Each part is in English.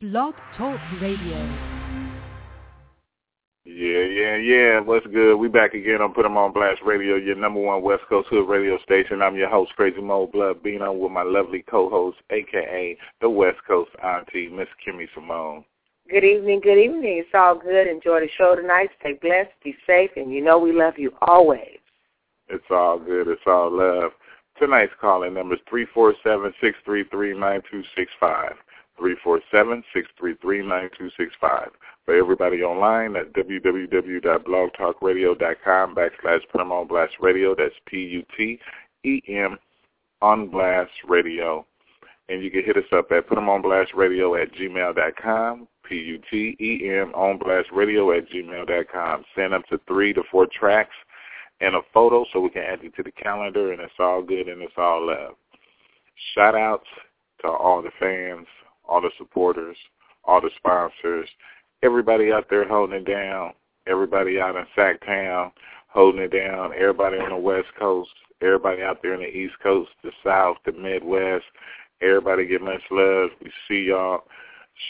Blog Talk Radio. Yeah, yeah, yeah. What's good? We back again on Put 'em on Blast Radio, your number one West Coast Hood radio station. I'm your host, Crazy Mo Blood Bino, with my lovely co-host, aka the West Coast Auntie, Miss Kimmy Simone. Good evening, good evening. It's all good. Enjoy the show tonight. Stay blessed, be safe, and you know we love you always. It's all good. It's all love. Tonight's calling number is three four seven six three three nine two six five. Three four seven six three three nine two six five. For everybody online at www.blogtalkradio.com backslash Put 'em on Blast Radio. That's P-U-T-E-M on Blast Radio. And you can hit us up at putemonblastradio at gmail.com, P-U-T-E-M on blast radio at gmail.com. Send up to three to four tracks and a photo so we can add you to the calendar, and it's all good and it's all love. Shout outs to all the fans, all the supporters, all the sponsors, everybody out there holding it down, everybody out in Sacktown holding it down, everybody on the West Coast, everybody out there in the East Coast, the South, the Midwest, everybody get much love. We see y'all.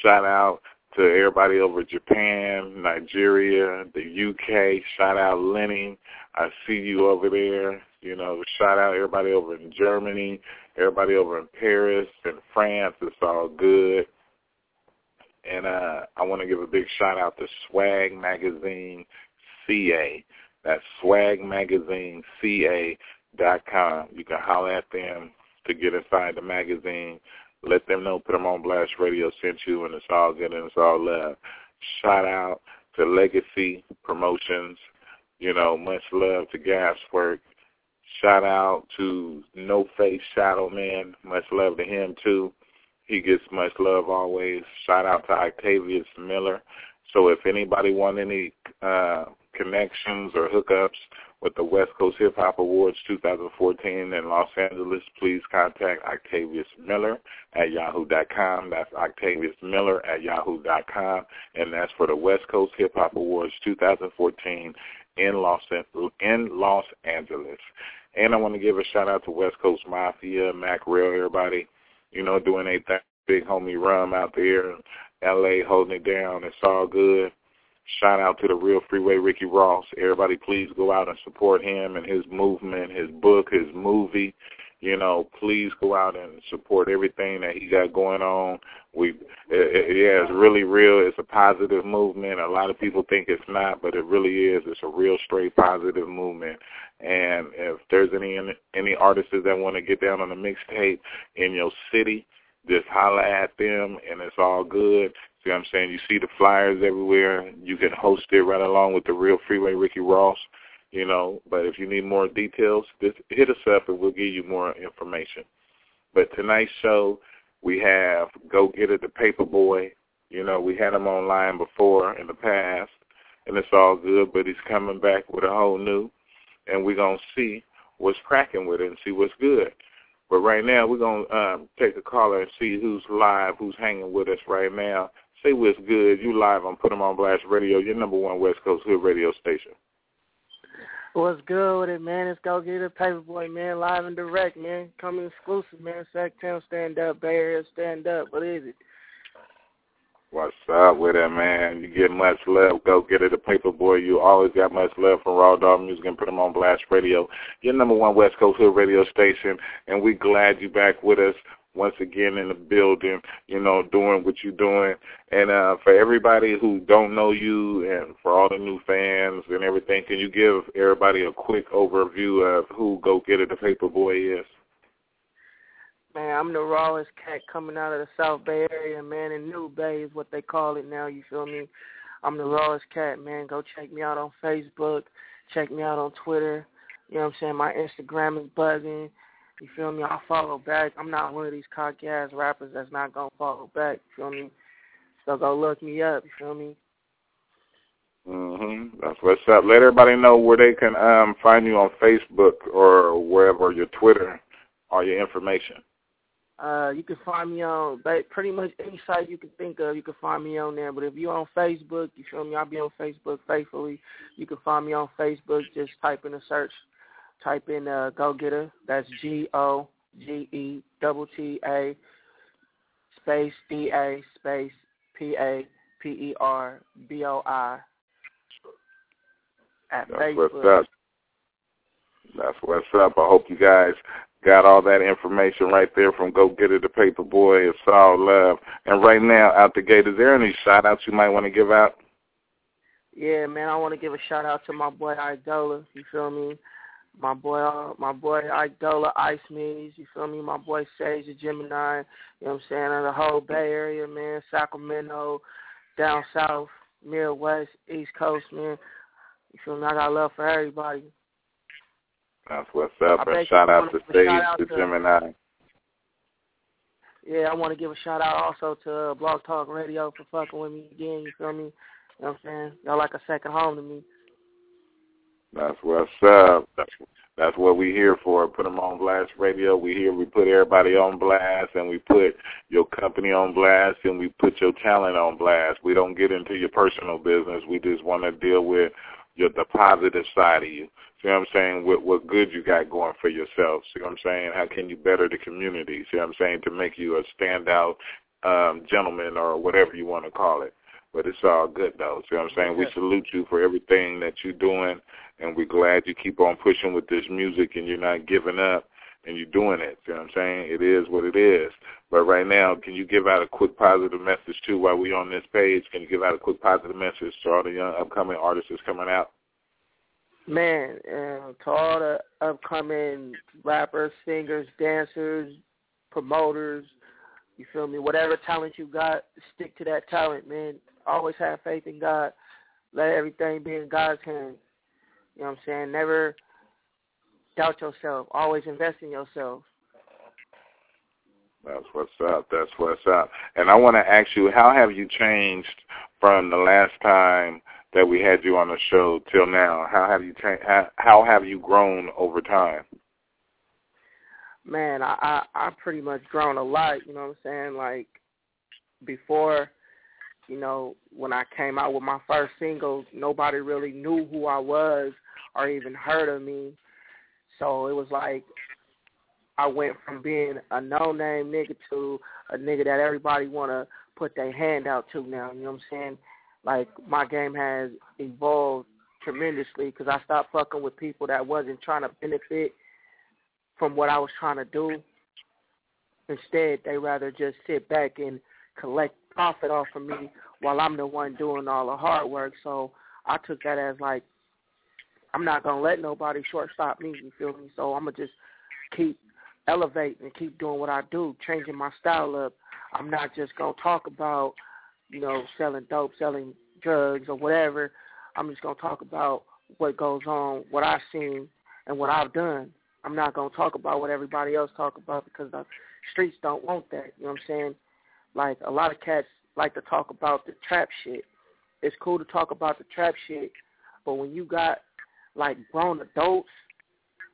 Shout out to everybody over Japan, Nigeria, the UK. Shout out Lenny. I see you over there. You know, shout out everybody over in Germany, everybody over in Paris and France. It's all good. And uh, I want to give a big shout out to Swag Magazine CA. That's Swag Magazine CA dot com. You can holler at them to get inside the magazine. Let them know put them on Blast Radio sent you, and it's all good and it's all love. Shout out to Legacy Promotions. You know, much love to Gaswork. Shout out to No Face Shadow Man. Much love to him too. He gets much love always. Shout out to Octavius Miller. So if anybody want any uh, connections or hookups with the West Coast Hip Hop Awards 2014 in Los Angeles, please contact Octavius Miller at yahoo.com. That's Octavius Miller at yahoo.com, and that's for the West Coast Hip Hop Awards 2014 in Los in Los Angeles. And I want to give a shout out to West Coast Mafia, Mac Real, everybody, you know, doing a. Big homie Rum out there, in L.A. holding it down. It's all good. Shout out to the real freeway Ricky Ross. Everybody please go out and support him and his movement, his book, his movie. You know, please go out and support everything that he got going on. We, it, it, yeah, it's really real. It's a positive movement. A lot of people think it's not, but it really is. It's a real straight positive movement. And if there's any any artists that want to get down on the mixtape in your city, just holler at them, and it's all good. See what I'm saying? You see the flyers everywhere. You can host it right along with the real freeway Ricky Ross, you know. But if you need more details, just hit us up and we'll give you more information. But tonight's show, we have Go Get It, the Paper Boy. You know, we had him online before in the past, and it's all good. But he's coming back with a whole new, and we're gonna see what's cracking with it and see what's good. But right now, we're going to um, take a caller and see who's live, who's hanging with us right now. Say what's good. You live on Put 'em on Blast Radio, your number one West Coast Hood radio station. What's good with it, man? Let's go get it, Paperboy, man. Live and direct, man. Coming exclusive, man. Sacktown, stand up. Bay Area, stand up. What is it? What's up with it, man? You get much love. Go get it, a paper boy. You always got much love from Raw Dog Music and put them on Blast Radio, your number one West Coast Hood radio station. And we glad you back with us once again in the building, you know, doing what you're doing. And uh, for everybody who don't know you and for all the new fans and everything, can you give everybody a quick overview of who Go Get It, the paper boy is? Man, I'm the rawest cat coming out of the South Bay area, man, and New Bay is what they call it now, you feel me? I'm the rawest cat, man. Go check me out on Facebook. Check me out on Twitter. You know what I'm saying? My Instagram is buzzing. You feel me? I'll follow back. I'm not one of these cocky ass rappers that's not gonna follow back, you feel me? So go look me up, you feel me? Mhm. That's what's up. Let everybody know where they can um find you on Facebook or wherever your Twitter or your information. Uh, you can find me on pretty much any site you can think of. You can find me on there. But if you're on Facebook, you feel me? I'll be on Facebook faithfully. You can find me on Facebook. Just type in a search. Type in uh, Go Getta. That's G O G E double T A space D A space P A P E R B O I at That's Facebook. what's up. That's what's up. I hope you guys got all that information right there from Go Get It, the Paper Boy. It's all love. And right now, out the gate, is there any shout outs you might want to give out? Yeah, man, I want to give a shout out to my boy Idola. You feel me? My boy, uh, my boy Idola Ice Me's. You feel me? My boy Sage the Gemini. You know what I'm saying? And the whole Bay Area, man. Sacramento, down south, Midwest, East Coast, man. You feel me? I got love for everybody. That's what's up. And shout out to Sage, the Gemini. Yeah, I want to give a shout out also to uh, Blog Talk Radio for fucking with me again. You feel me? You know what I'm saying? Y'all like a second home to me. That's what's up. That's that's what we here for. Put them on blast radio. We here. We put everybody on blast, and we put your company on blast, and we put your talent on blast. We don't get into your personal business. We just want to deal with your the positive side of you. See what I'm saying? What what good you got going for yourself? See what I'm saying? How can you better the community? See what I'm saying? To make you a standout um, gentleman or whatever you want to call it. But it's all good though. See what I'm saying? We salute you for everything that you're doing, and we're glad you keep on pushing with this music and you're not giving up and you're doing it. You know what I'm saying? It is what it is. But right now, can you give out a quick positive message too while we're on this page? Can you give out a quick positive message to all the young upcoming artists that's coming out? Man, uh, to all the upcoming rappers, singers, dancers, promoters, you feel me? Whatever talent you got, stick to that talent, man. Always have faith in God. Let everything be in God's hands. You know what I'm saying? Never doubt yourself. Always invest in yourself. That's what's up. That's what's up. And I want to ask you, how have you changed from the last time that we had you on the show till now? How have you changed? How, how have you grown over time? Man, I, I I pretty much grown a lot. You know what I'm saying? Like before, you know, when I came out with my first single, nobody really knew who I was or even heard of me. So it was like I went from being a no-name nigga to a nigga that everybody want to put their hand out to now. You know what I'm saying? Like my game has evolved tremendously because I stopped fucking with people that wasn't trying to benefit from what I was trying to do. Instead, they rather just sit back and collect profit off of me while I'm the one doing all the hard work. So I took that as like I'm not gonna let nobody shortstop me. You feel me? So I'm gonna just keep elevating and keep doing what I do, changing my style up. I'm not just gonna talk about you know selling dope, selling drugs or whatever. I'm just gonna talk about what goes on, what I've seen, and what I've done. I'm not gonna talk about what everybody else talk about because the streets don't want that. You know what I'm saying? Like a lot of cats like to talk about the trap shit. It's cool to talk about the trap shit, but when you got like grown adults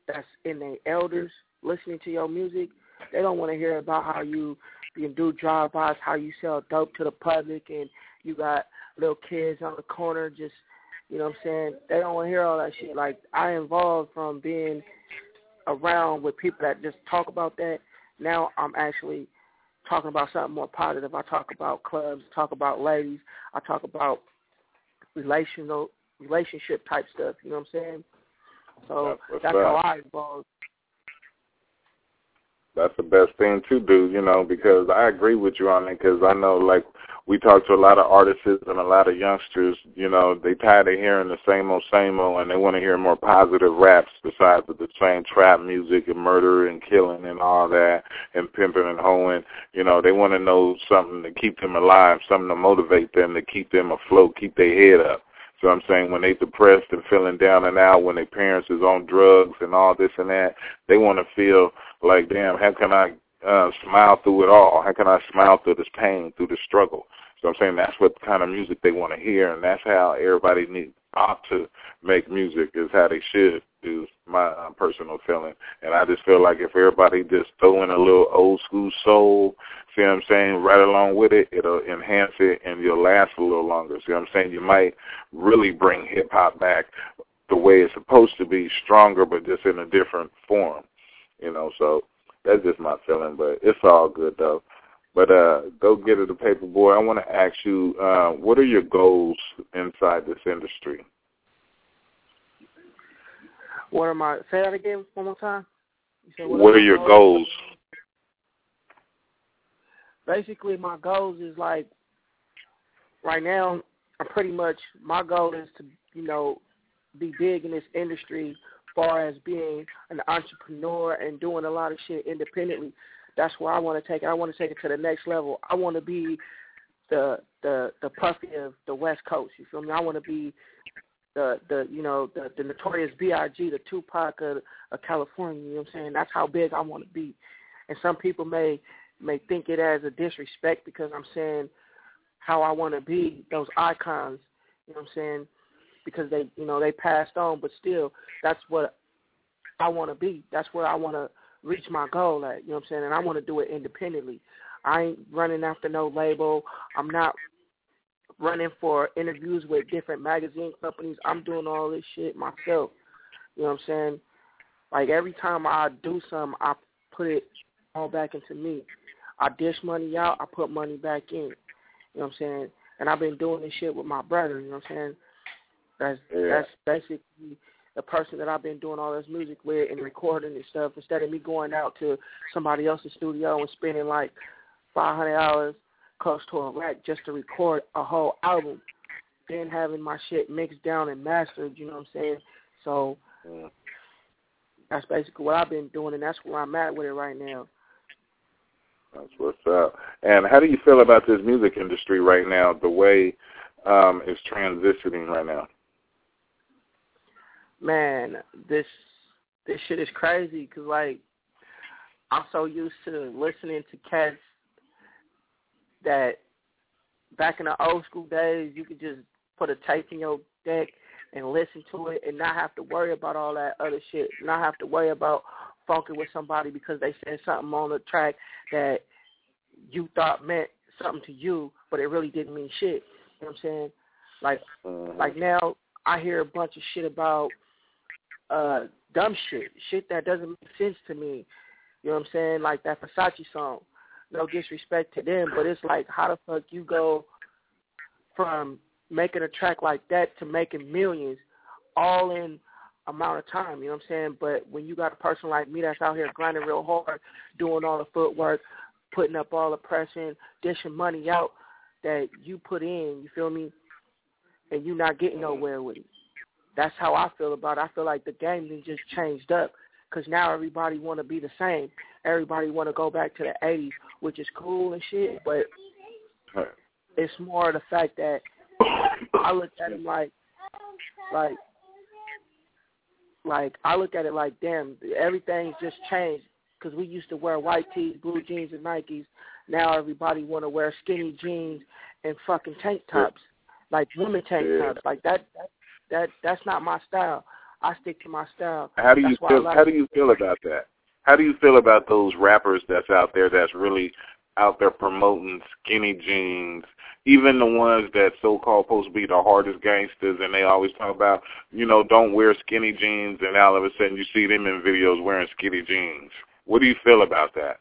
that's in their elders listening to your music, they don't want to hear about how you can do drive-bys, how you sell dope to the public, and you got little kids on the corner just, you know what I'm saying? They don't want to hear all that shit. Like I involved from being around with people that just talk about that. Now I'm actually talking about something more positive. I talk about clubs, talk about ladies, I talk about relational relationship type stuff. You know what I'm saying? So That's that's how I evolved. That's the best thing to do, you know, because I agree with you on it. Because I know, like, we talk to a lot of artists and a lot of youngsters. You know, they tired of hearing the same old, same old, and they want to hear more positive raps besides the same trap music and murder and killing and all that and pimping and hoeing. You know, they want to know something to keep them alive, something to motivate them, to keep them afloat, keep their head up. I'm saying when they're depressed and feeling down and out, when their parents is on drugs and all this and that, they want to feel like, damn, how can I uh, smile through it all? How can I smile through this pain, through the struggle? So I'm saying that's what kind of music they want to hear, and that's how everybody need ought to make music is how they should. Is my uh, personal feeling, and I just feel like if everybody just throw in a little old school soul, see what I'm saying, right along with it, it'll enhance it and you'll last a little longer. See what I'm saying? You might really bring hip hop back the way it's supposed to be, stronger, but just in a different form. You know, so that's just my feeling, but it's all good though. But uh, go get it, the paper boy. I want to ask you, uh, what are your goals inside this industry? What am I? Say that again one more time. You what, what are, are your goals? Basically, my goals is like right now. I'm pretty much my goal is to you know be big in this industry, far as being an entrepreneur and doing a lot of shit independently. That's where I want to take it. I want to take it to the next level. I want to be the the the Puffy of the West Coast. You feel me? I want to be the the you know the the notorious B.I.G. the Tupac of, of California. You know what I'm saying? That's how big I want to be. And some people may may think it as a disrespect because I'm saying how I want to be those icons. You know what I'm saying? Because they you know they passed on, but still that's what I want to be. That's where I want to reach my goal at. You know what I'm saying? And I want to do it independently. I ain't running after no label. I'm not running for interviews with different magazine companies. I'm doing all this shit myself. You know what I'm saying? Like every time I do something, I put it all back into me. I dish money out, I put money back in. You know what I'm saying? And I've been doing this shit with my brother. You know what I'm saying? That's yeah. that's basically the person that I've been doing all this music with and recording and stuff. Instead of me going out to somebody else's studio and spending like 500 hours close to a rack just to record a whole album, then having my shit mixed down and mastered. You know what I'm saying? So yeah. that's basically what I've been doing, and that's where I'm at with it right now. That's what's up. And how do you feel about this music industry right now? The way um, it's transitioning right now. Man, this this shit is crazy because like I'm so used to listening to cats that back in the old school days, you could just put a tape in your deck and listen to it and not have to worry about all that other shit. Not have to worry about funking with somebody because they said something on the track that you thought meant something to you, but it really didn't mean shit. You know what I'm saying? Like, mm-hmm. like now I hear a bunch of shit about uh dumb shit, shit that doesn't make sense to me. You know what I'm saying? Like that Versace song no disrespect to them, but it's like how the fuck you go from making a track like that to making millions all in amount of time, you know what I'm saying? But when you got a person like me that's out here grinding real hard, doing all the footwork, putting up all the pressing, dishing money out that you put in, you feel me? And you not getting nowhere with it. That's how I feel about it. I feel like the game has just changed up because now everybody want to be the same. Everybody want to go back to the 80s, which is cool and shit, but it's more the fact that I look at it like, like, like I look at it like, damn, everything's just changed because we used to wear white tees, blue jeans, and Nikes. Now everybody want to wear skinny jeans and fucking tank tops, like women tank tops. Like that, that, that, that's not my style. I stick to my style. How do you feel? How do you feel about that? How do you feel about those rappers that's out there that's really out there promoting skinny jeans? Even the ones that so-called supposed to be the hardest gangsters, and they always talk about, you know, don't wear skinny jeans, and all of a sudden you see them in videos wearing skinny jeans. What do you feel about that?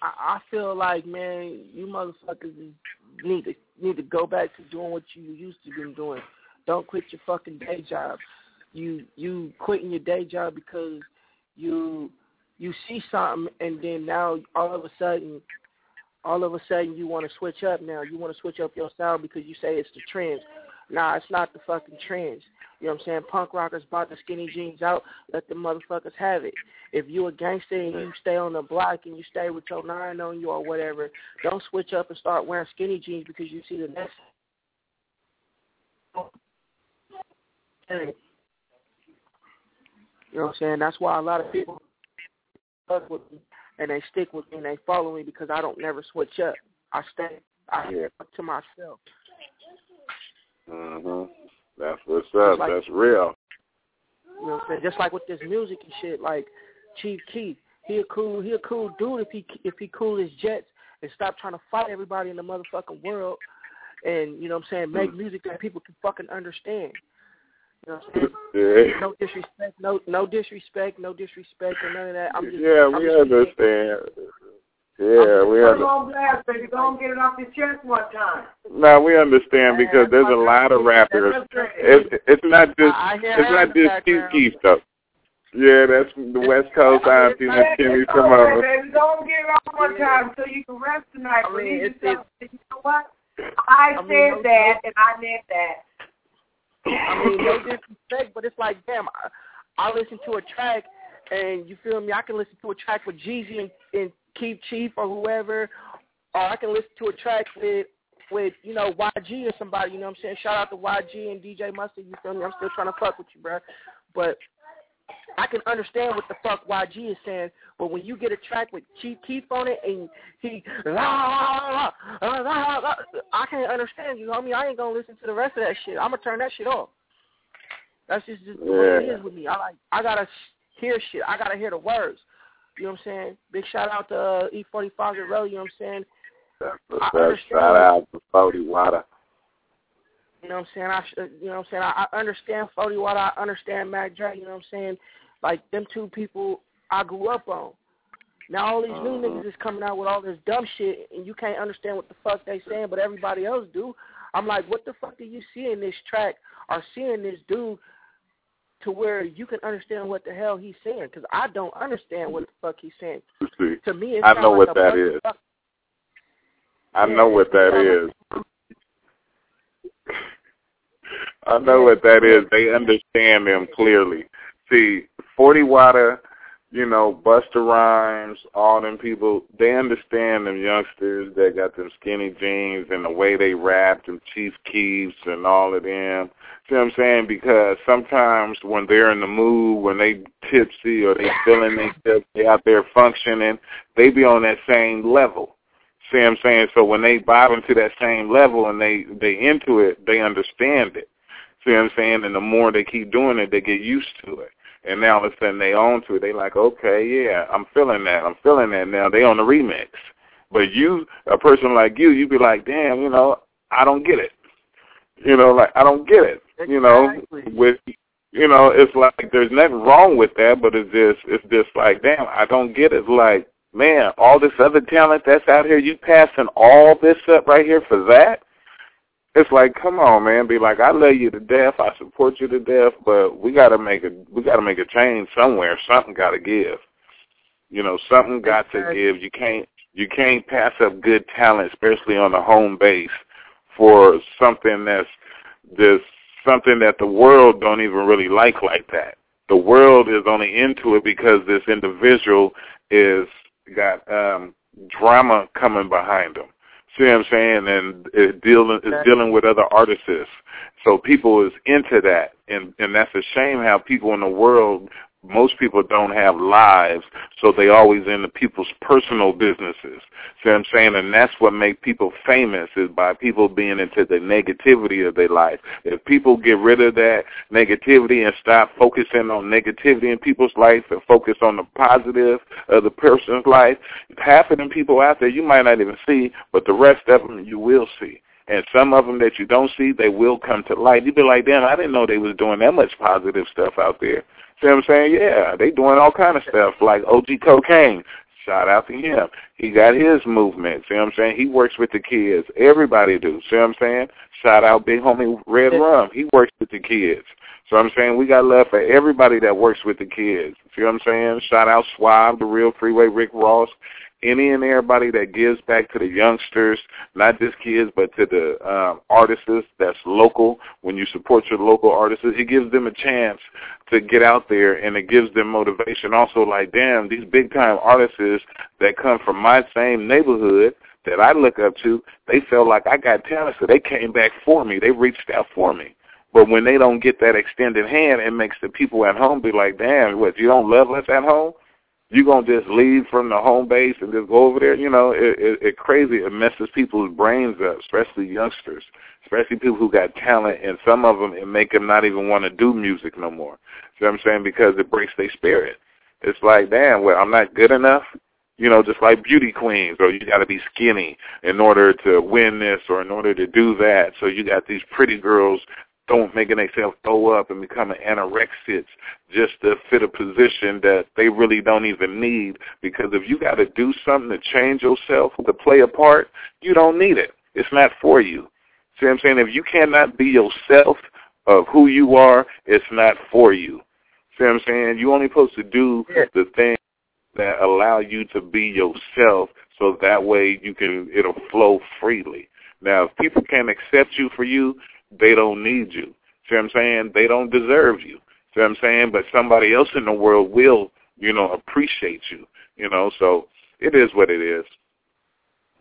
I, I feel like, man, you motherfuckers need to need to go back to doing what you used to be doing. Don't quit your fucking day job you you quitting your day job because you you see something and then now all of a sudden all of a sudden you want to switch up now. You want to switch up your style because you say it's the trends. Nah, it's not the fucking trends. You know what I'm saying? Punk rockers bought the skinny jeans out. Let the motherfuckers have it. If you a gangster and you stay on the block and you stay with your nine on you or whatever, don't switch up and start wearing skinny jeans because you see the next. You know what I'm saying? That's why a lot of people fuck with me and they stick with me and they follow me because I don't never switch up. I stay I yeah. up to myself. Mhm. That's what's up. Like, That's real. You know what I'm saying? Just like with this music and shit, like Chief Keef, he a cool he a cool dude if he if he cool his jets and stop trying to fight everybody in the motherfucking world and you know what I'm saying, make mm. music that people can fucking understand. You know what I'm saying? Yeah. No disrespect, no no disrespect, no disrespect or none of that. I'm just Yeah, I'm we understand. Yeah, we Put it on blast, baby. Go and get it off your chest one time. No, we understand because there's a lot of rappers. It's it's not just I- I hear it's her in not the just Keith background. Keith stuff. Yeah, that's the West Coast auntie Miss Kimmy It's from over, over. baby. Go and get it off one time so you can rest tonight. I mean, Believe it's- yourself. You know what? I, I mean, said no that, joke. and I meant that. I mean, no disrespect, but it's like, damn, I, I listen to a track, and you feel me? I can listen to a track with Jeezy and, and Keith Chief or whoever, or I can listen to a track with with you know YG or somebody. You know what I'm saying? Shout out to YG and DJ Mustard. You feel me? I'm still trying to fuck with you, bro. But I can understand what the fuck YG is saying, but when you get a track with Chief Keef on it and he la la la la la la, I can't understand you, homie. I ain't gonna listen to the rest of that shit. I'm gonna turn that shit off. That's just, just the way it is with me. I like I gotta hear shit. I gotta hear the words. You know what I'm saying? Big shout out to uh, E45 Guerrero. You know what I'm saying? I what's up. understand. Shout out to Forty Water. You know what I'm saying? I sh- you know what I'm saying? I, I understand Forty Watt. I understand Mac Dre. You know what I'm saying? Like them two people I grew up on. Now all these new Mhm. niggas is coming out with all this dumb shit, and you can't understand what the fuck they saying, but everybody else do. I'm like, what the fuck do you see in this track or seeing this dude to where you can understand what the hell he's saying? Because I don't understand what the fuck he's saying. See, To me, I know like what that is. fuck- I Yeah, know what that is. I know what that is. They understand them clearly. See, Forty Water, you know, Busta Rhymes, all them people, they understand them youngsters that got them skinny jeans and the way they rap, them Chief Keefs and all of them. See what I'm saying? Because sometimes when they're in the mood, when they tipsy or they feeling they they out there functioning, they be on that same level. See what I'm saying? So when they bottom to that same level and they they into it, they understand it. See what I'm saying? And the more they keep doing it, they get used to it. And now all of a sudden they own to it. They like, okay, yeah, I'm feeling that. I'm feeling that now. They on the remix. But you, a person like you, you'd be like, damn, you know, I don't get it. You know, like I don't get it. You know, with you know, it's like there's nothing wrong with that, but it's just it's just like, damn, I don't get it. Like, man, all this other talent that's out here, you passing all this up right here for that? It's like, come on, man. Be like, I love you to death. I support you to death, but we gotta make a we gotta make a change somewhere. Something gotta give. You know, something got to give. You can't you can't pass up good talent, especially on the home base, for something that's just something that the world don't even really like like that. The world is only into it because this individual is got um drama coming behind them. See what I'm saying? And it dealing is dealing with other artists. So people is into that, and and that's a shame how people in the world. Most people don't have lives, so they always into people's personal businesses. See what I'm saying? And that's what make people famous is by people being into the negativity of their life. If people get rid of that negativity and stop focusing on negativity in people's life and focus on the positive of the person's life, half of them people out there you might not even see, but the rest of them you will see. And some of them that you don't see, they will come to light. You'd be like, damn, I didn't know they was doing that much positive stuff out there. See what I'm saying? Yeah, they doing all kind of stuff like OG Cocaine. Shout out to him. He got his movement. See what I'm saying? He works with the kids. Everybody do. See what I'm saying? Shout out big homie Red Rum. He works with the kids. So I'm saying we got love for everybody that works with the kids. See what I'm saying? Shout out Swab, the real freeway Rick Ross, any and everybody that gives back to the youngsters, not just kids, but to the um, artists that's local. When you support your local artists, it gives them a chance to get out there, and it gives them motivation. Also, like, damn, these big time artists that come from my same neighborhood that I look up to, they felt like I got talent, so they came back for me. They reached out for me. But when they don't get that extended hand, it makes the people at home be like, damn, what, you don't love us at home? You gonna just leave from the home base and just go over there? You know, it, it, it crazy. It messes people's brains up, especially youngsters, especially people who got talent, and some of them it make them not even want to do music no more. See what I'm saying? Because it breaks their spirit. It's like, damn, well, I'm not good enough. You know, just like beauty queens, or you got to be skinny in order to win this, or in order to do that. So you got these pretty girls don't making themselves throw up and becoming anorexics just to fit a position that they really don't even need. Because if you got to do something to change yourself to play a part, you don't need it. It's not for you. See what I'm saying? If you cannot be yourself of who you are, it's not for you. See what I'm saying? You're only supposed to do the things that allow you to be yourself so that way you can it'll flow freely. Now if people can't accept you for you, they don't need you. See what I'm saying? They don't deserve you. See what I'm saying? But somebody else in the world will, you know, appreciate you. You know, so it is what it is.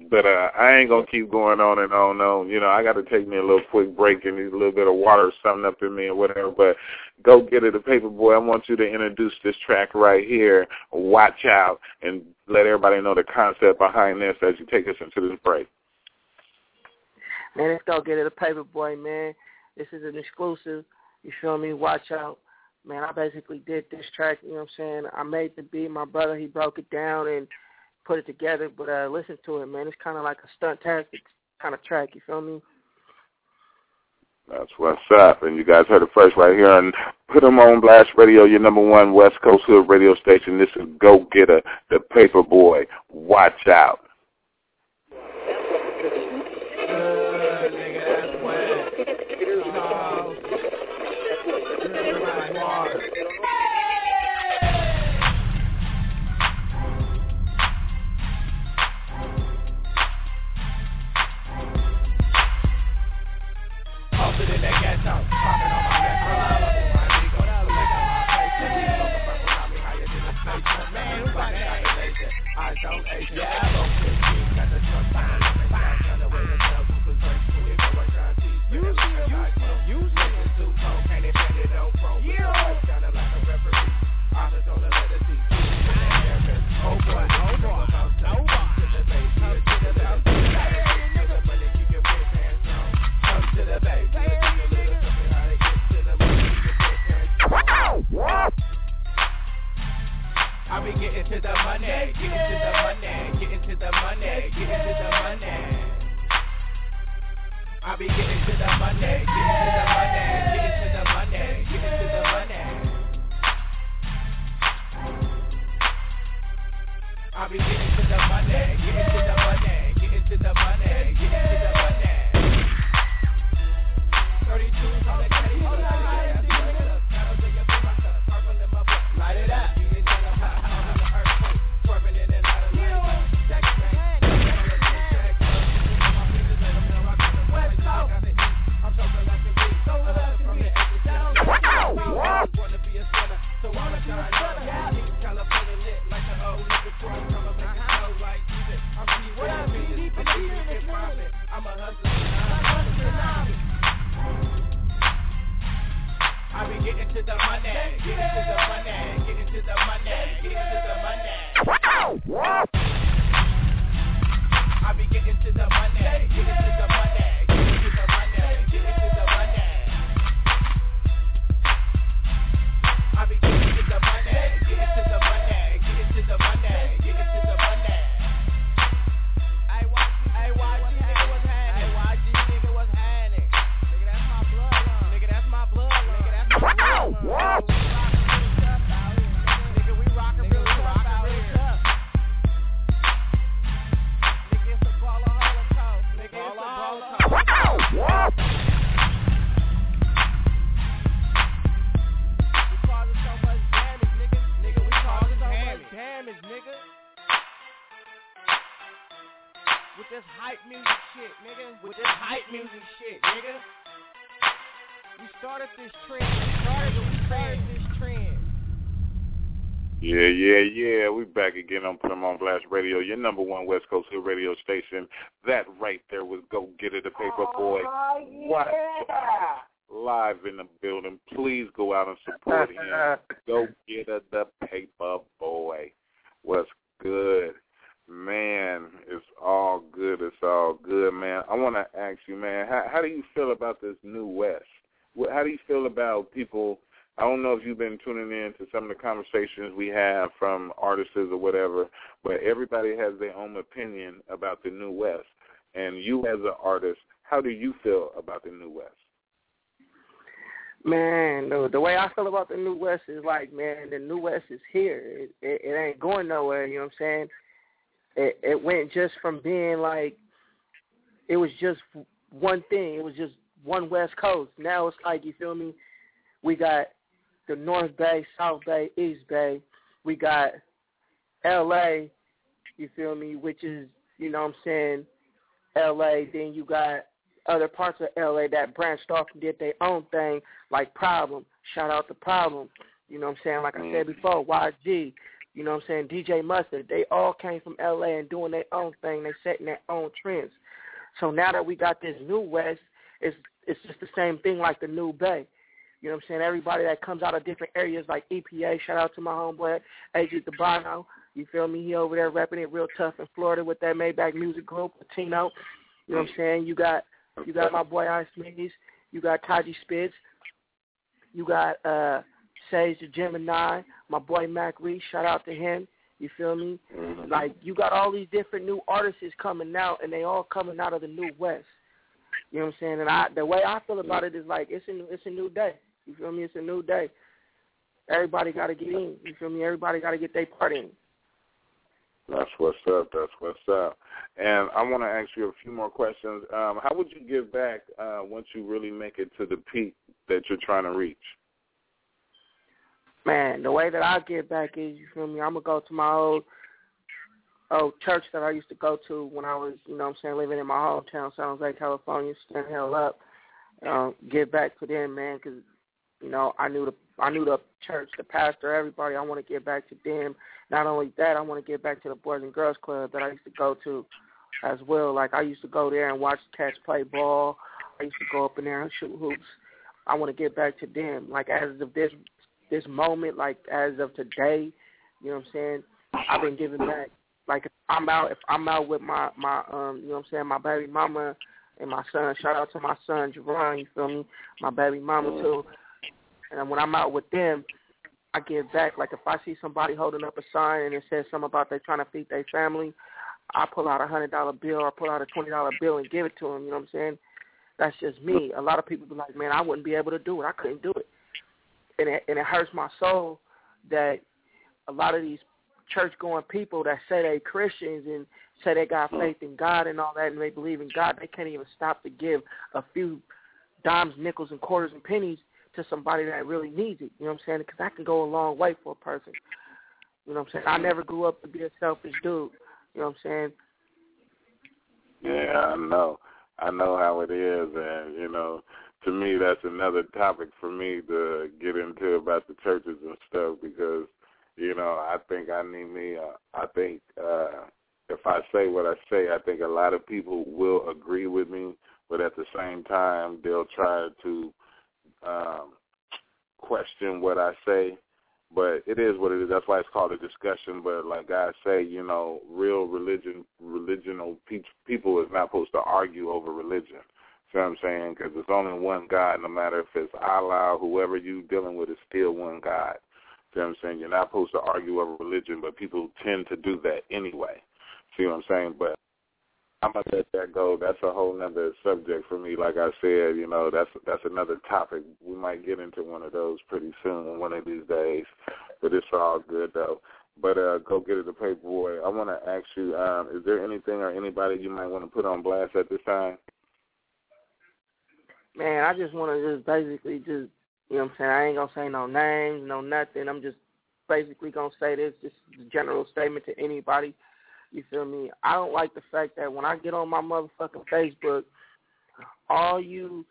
But uh, I ain't gonna keep going on and on and on. You know, I got to take me a little quick break and need a little bit of water or something up in me or whatever. But go get it, the paper boy. I want you to introduce this track right here. Watch out and let everybody know the concept behind this as you take us into this break. Man, let's go get it, a paper boy, man. This is an exclusive. You feel me? Watch out. Man, I basically did this track, you know what I'm saying? I made the beat, my brother, he broke it down and put it together, but uh listen to it, man. It's kinda like a stunt tactic kind of track, you feel me? That's what's up. And you guys heard it first right here on Put 'em on Blast Radio, your number one West Coast Hood radio station. This is Go Getta, the Paper Boy. Watch out. Yeah, I don't feel cheap. Got the truck behind me. I'm trying to wait until Cooper's like, who is going to try to see? Usually, usually, usually. Listen to and it, and it don't into the money, get into the money, get into the money, get into the money. I be getting to the money, get into the money, get into yeah. Yeah, yeah. We back again on Put 'em on Blast Radio, your number one West Coast Hill radio station. That right there was Go Get It, the Paper oh, Boy. Oh, yeah. Live in the building. Please go out and support him. Go Get It, the Paper Boy. What's good? Man, it's all good. It's all good, man. I want to ask you, man, how, how do you feel about this new West? How do you feel about people I don't know if you've been tuning in to some of the conversations we have from artists or whatever, but everybody has their own opinion about the New West. And you as an artist, how do you feel about the New West? Man, the, the way I feel about the New West is like, man, the New West is here. It, it, it ain't going nowhere. You know what I'm saying? It, it went just from being like, it was just one thing. It was just one West Coast. Now it's like, you feel me? We got the North Bay, South Bay, East Bay. We got L.A. You feel me? Which is, you know what I'm saying, L.A. Then you got other parts of LA that branched off and did their own thing, like Problem. Shout out to Problem. You know what I'm saying? Like I said mm-hmm. before, YG. You know what I'm saying? DJ Mustard. They all came from LA and doing their own thing. They setting their own trends. So now that we got this new West, it's it's just the same thing like the new Bay. You know what I'm saying? Everybody that comes out of different areas like EPA, shout out to my homeboy, AJ Dabano. You feel me? He over there repping it real tough in Florida with that Maybach music group, Latino. You know what I'm saying? You got you got my boy Ice Maze. You got Taji Spitz. You got uh Sage the Gemini. My boy Mac Reese. Shout out to him. You feel me? Mm-hmm. Like you got all these different new artists coming out, and they all coming out of the new West. You know what I'm saying? And I, the way I feel about it is like it's a it's a new day. You feel me? It's a new day. Everybody got to get in. You feel me? Everybody got to get their part in. That's what's up. That's what's up. And I want to ask you a few more questions. Um, how would you give back uh, once you really make it to the peak that you're trying to reach? Man, the way that I give back is, you feel me? I'm gonna go to my old old church that I used to go to when I was, you know, what I'm saying, living in my hometown, San Jose, California. Stand hell up, um, give back to them, man, because you know I knew the I knew the church, the pastor, everybody. I want to give back to them not only that, I want to get back to the Boys and Girls Club that I used to go to as well. Like I used to go there and watch cats play ball. I used to go up in there and shoot hoops. I want to get back to them. Like as of this this moment, like as of today, you know what I'm saying? I've been giving back. Like if I'm out if I'm out with my my um you know what I'm saying, my baby mama and my son, shout out to my son Javon, you feel me? My baby mama too. And when I'm out with them, I give back. Like if I see somebody holding up a sign and it says something about they trying to feed their family, I pull out a hundred dollar bill or pull out a twenty dollar bill and give it to them. You know what I'm saying? That's just me. A lot of people be like, man, I wouldn't be able to do it. I couldn't do it, and it, and it hurts my soul that a lot of these church going people that say they Christians and say they got faith in God and all that and they believe in God, they can't even stop to give a few dimes, nickels, and quarters and pennies to somebody that really needs it. You know what I'm saying? Because that can go a long way for a person. You know what I'm saying? I never grew up to be a selfish dude. You know what I'm saying? Yeah, I know. I know how it is, and you know, to me, that's another topic for me to get into about the churches and stuff because, you know, I think I need me. Uh, I think uh, if I say what I say, I think a lot of people will agree with me, but at the same time, they'll try to um, question what I say, but it is what it is. That's why it's called a discussion. But like I say, you know, real religion, religional pe- people is not supposed to argue over religion. See what I'm saying? Because it's only one God. No matter if it's Allah, whoever you dealing with, is still one God. See what I'm saying? You're not supposed to argue over religion, but people tend to do that anyway. See what I'm saying? But I'm gonna let that go. That's a whole nother subject for me. Like I said, you know, that's that's another topic. We might get into one of those pretty soon, one of these days. But it's all good though. But uh, go get it, the paper boy. I want to ask you: um, Is there anything or anybody you might want to put on blast at this time? Man, I just want to just basically just you know what I'm saying. I ain't gonna say no names, no nothing. I'm just basically gonna say this, just a general statement to anybody you feel me? I don't like the fact that when I get on my motherfucking Facebook, all you,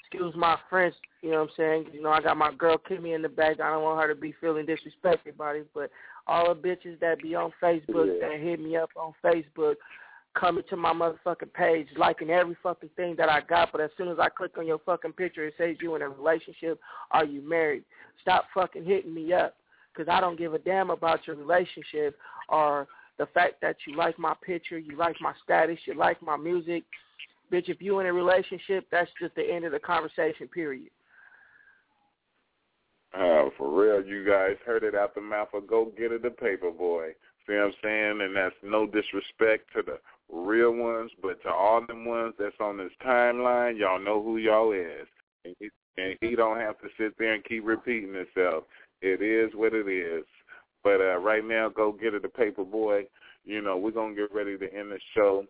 excuse my French, you know what I'm saying? You know, I got my girl Kimmy in the back. I don't want her to be feeling disrespected by this, but all the bitches that be on Facebook yeah. that hit me up on Facebook coming to my motherfucking page, liking every fucking thing that I got, but as soon as I click on your fucking picture, it says you in a relationship, are you married? Stop fucking hitting me up, because I don't give a damn about your relationship or the fact that you like my picture, you like my status, you like my music. Bitch, if you in a relationship, that's just the end of the conversation, period. Uh, for real, you guys heard it out the mouth of Go Get It, the paper boy. See what I'm saying? And that's no disrespect to the real ones, but to all them ones that's on this timeline, y'all know who y'all is. And and he don't have to sit there and keep repeating himself. It is what it is. But uh, right now, go get it, the paper boy. You know, we're gonna get ready to end the show.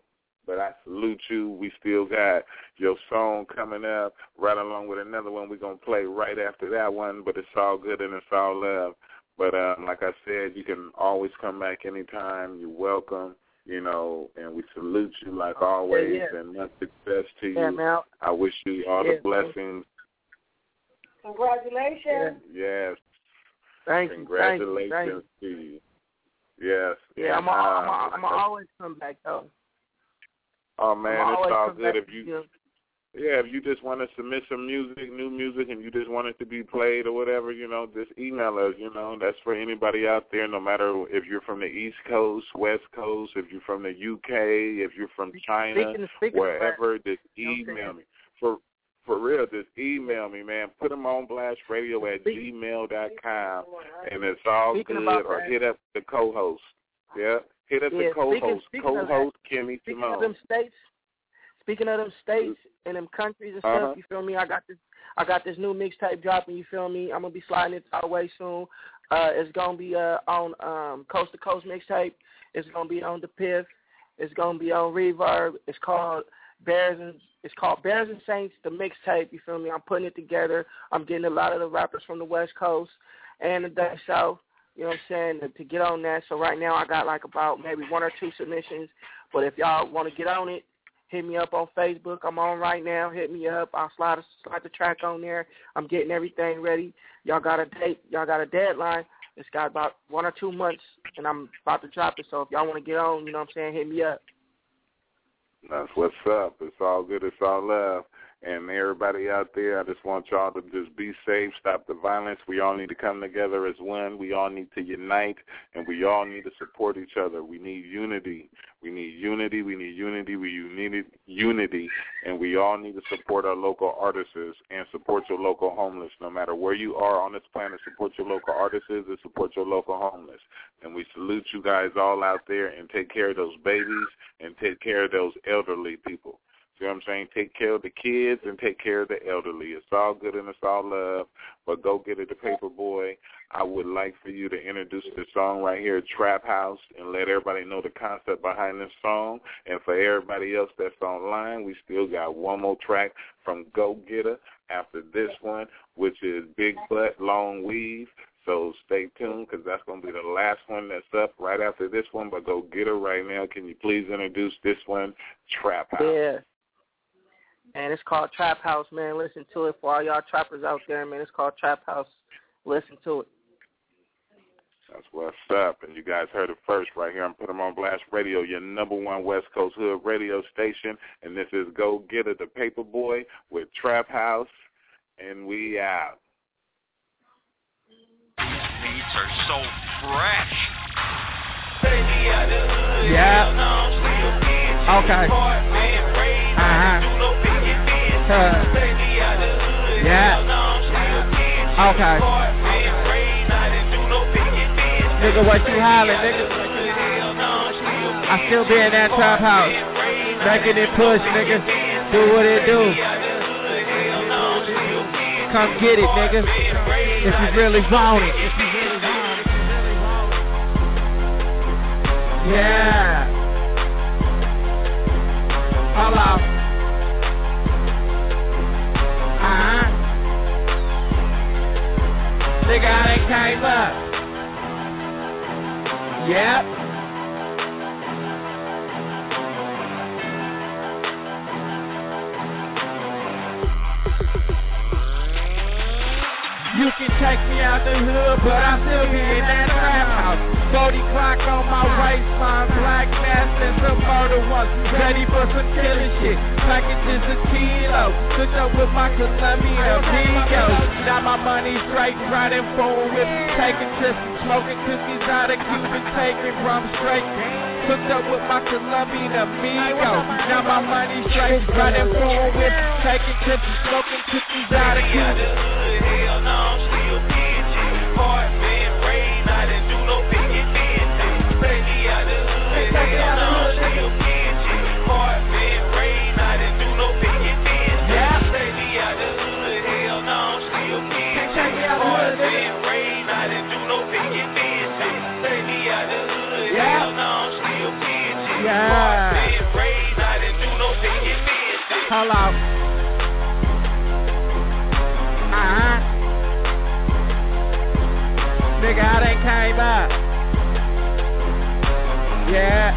But I salute you. We still got your song coming up right along with another one we're going to play right after that one. But it's all good and it's all love. But um, like I said, you can always come back anytime. You're welcome, you know, and we salute you like always yeah, yeah. and much success to you. man. I wish you all yeah, the blessings. Congratulations. Yes. Thank you. Congratulations to you. Yes. Yeah, and, I'm, a, uh, I'm, a, I'm like a I- always come back though. Oh man, I'm it's always all good if to you Yeah, if you just want to submit some music, new music, and you just want it to be played or whatever, you know, just email us. You know, that's for anybody out there, no matter if you're from the East Coast, West Coast, if you're from the UK, if you're from China, Speaking, speaking wherever, just You know what I'm email me. For for real, just email me, man. Put them on blast radio at gmail dot com, and it's all Speaking good. Or hit up the co-host. Yeah, hit up Yeah, the co-host. speaking- speaking co-host Kimmy Speaking Simone. of them states, speaking of them states and them countries and Uh-huh. stuff, you feel me? I got this, I got this new mixtape dropping. You feel me? I'm gonna be sliding it our way soon. Uh, it's gonna be uh on um coast to coast mixtape. It's gonna be on DatPiff. It's gonna be on Reverb. It's called Bears and it's called Bears and Saints, the mixtape. You feel me? I'm putting it together. I'm getting a lot of the rappers from the West Coast and the Dutch South. You know what I'm saying? To, to get on that. So right now I got like about maybe one or two submissions. But if y'all want to get on it, hit me up on Facebook. I'm on right now. Hit me up. I'll slide slide the track on there. I'm getting everything ready. Y'all got a date. Y'all got a deadline. It's got about one or two months, and I'm about to drop it. So if y'all want to get on, you know what I'm saying, hit me up. That's what's up. It's all good. It's all love. And everybody out there, I just want y'all to just be safe, stop the violence. We all need to come together as one. We all need to unite, and we all need to support each other. We need unity. We need unity. We need unity. We need unity, and we all need to support our local artists and support your local homeless. No matter where you are on this planet, support your local artists and support your local homeless. And we salute you guys all out there and take care of those babies and take care of those elderly people. See what I'm saying? Take care of the kids and take care of the elderly. It's all good and it's all love. But Go Getta, the Paper Boi. I would like for you to introduce the song right here, Trap House, and let everybody know the concept behind this song. And for everybody else that's online, we still got one more track from Go Getta after this one, which is Big Butt Long Weave. So stay tuned because that's going to be the last one that's up right after this one. But go get her right now. Can you please introduce this one, Trap House? Yeah. And it's called Trap House, man. Listen to it for all y'all trappers out there, man. It's called Trap House. Listen to it. That's what's up. And you guys heard it first right here on Put 'em on Blast Radio, your number one West Coast Hood radio station. And this is Go Getta, the Paper Boi with Trap House. And we out. These beats are so fresh. Yeah. Okay. Yeah. Okay. Nigga, what you hollering, nigga? I still be in that trap house. Making it push, nigga. Do what it do. Come get it, nigga. If you really want it. Yeah. Hello. I done came up. Yep. You can take me out the hood, but I still be in that trap. 40 Glock on my waistline, black mask and some murder ones. Ready for some killing shit. Packages a kilo. Switch up with my Colombia amigos. Now my money straight, riding forward with taking trips, smoking cookies out of Cuban, taking rum straight. Hooked up with my Colombian amigo. Now my money straight, riding forward with taking trips, smoking cookies out of Cuban. Uh-huh. Nigga, how they came up? Yeah.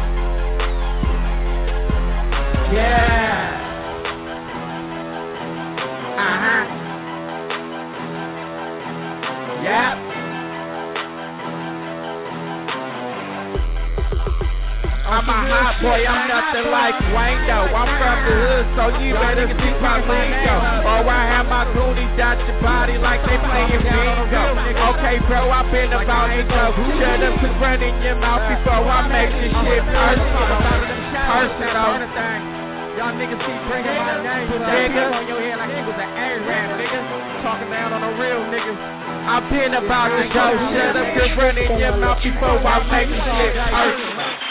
Yeah. I'm a hot boy, I'm nothing like Wayne though. I'm from the hood, so you better speak my lingo. Or I have my goonies out your body like they playing bingo. Okay, bro, I've been about to go. Shut up and run in your mouth before I make this shit personal. Personal. Y'all niggas keep bringing my name, nigga. on your head like it was an A-rap, nigga. Talking down on the real niggas. I've been about to go. Shut up and run in your mouth before I make this shit personal.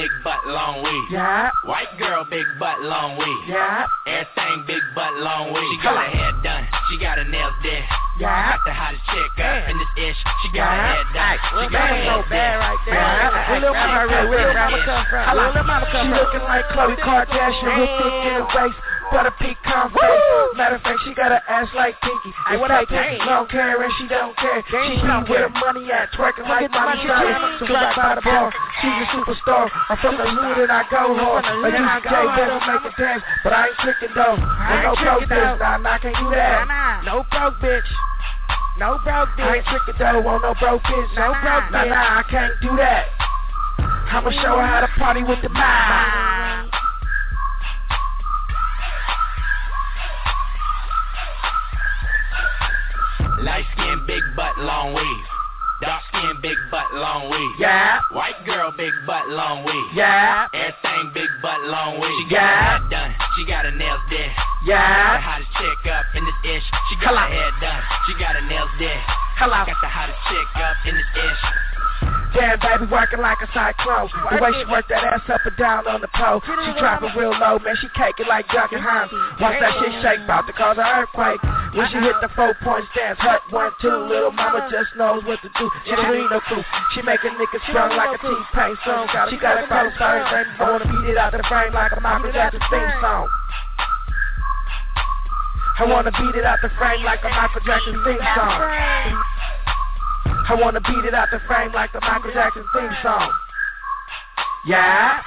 Big butt, long weed. Yeah. White girl, big butt, long weed. Yeah. Everything big butt, long weed. She got her hair done. She got her nails did. Yeah. Got the hottest chick up in this ish. She got her hair done. She got her nails did. right there. Where little mama, where little mama come from? Where little mama come from? She looking like Khloe Kardashian with thick in the waist. Butter pecan face. Matter of fact, she got an ass like Pinky. Hey, what up, Pinky? Don't care and she don't care. She don't where the money at, twerking like Money money, So right by the bar, she's a superstar. I'm from the hood and I go hard. I hood and I used to go J hard. Bevel make it dance, but I ain't tricking though. Ain't no broke bitch, nah, nah, I can't do that. No broke bitch. No broke bitch. I ain't tricking though, want no broke bitch. No Nah, broke nah. bitch. Nah, I can't do that. I'ma show her how to party with the mind. Big butt, long weave. Dark skin, big butt, long weave. Yeah. White girl, big butt, long weave. Yeah. Everything big butt, long weave. She got Yeah. her done. She got her nails did. Got the Yeah. hottest chick up in this ish. She got Hello. her hair done. She got her nails did. Hello. Got the hottest chick up in this ish. Damn, baby, working like a cyclone. The way she work that ass up and down on the pole. She dropping real low, man. She caking like Duncan Hines. Watch that shit shake, bout to cause an earthquake. When she hit the four point stance, hut one, two. Little mama just knows what to do. She don't need no clue. She make a nigga strong like a T-Pain song. She got a body frame. I wanna beat it out the frame like a Michael Jackson theme song. I wanna beat it out the frame like a Michael Jackson theme song. I wanna beat it out the frame like the Michael Jackson theme song. Yeah.